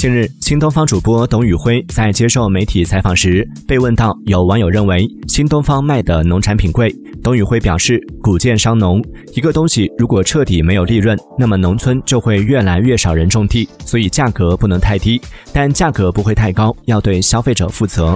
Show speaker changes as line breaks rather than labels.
近日，新东方主播董宇辉在接受媒体采访时被问到，有网友认为新东方卖的农产品贵。董宇辉表示，古建伤农，一个东西如果彻底没有利润，那么农村就会越来越少人种地，所以价格不能太低，但价格不会太高，要对消费者负责。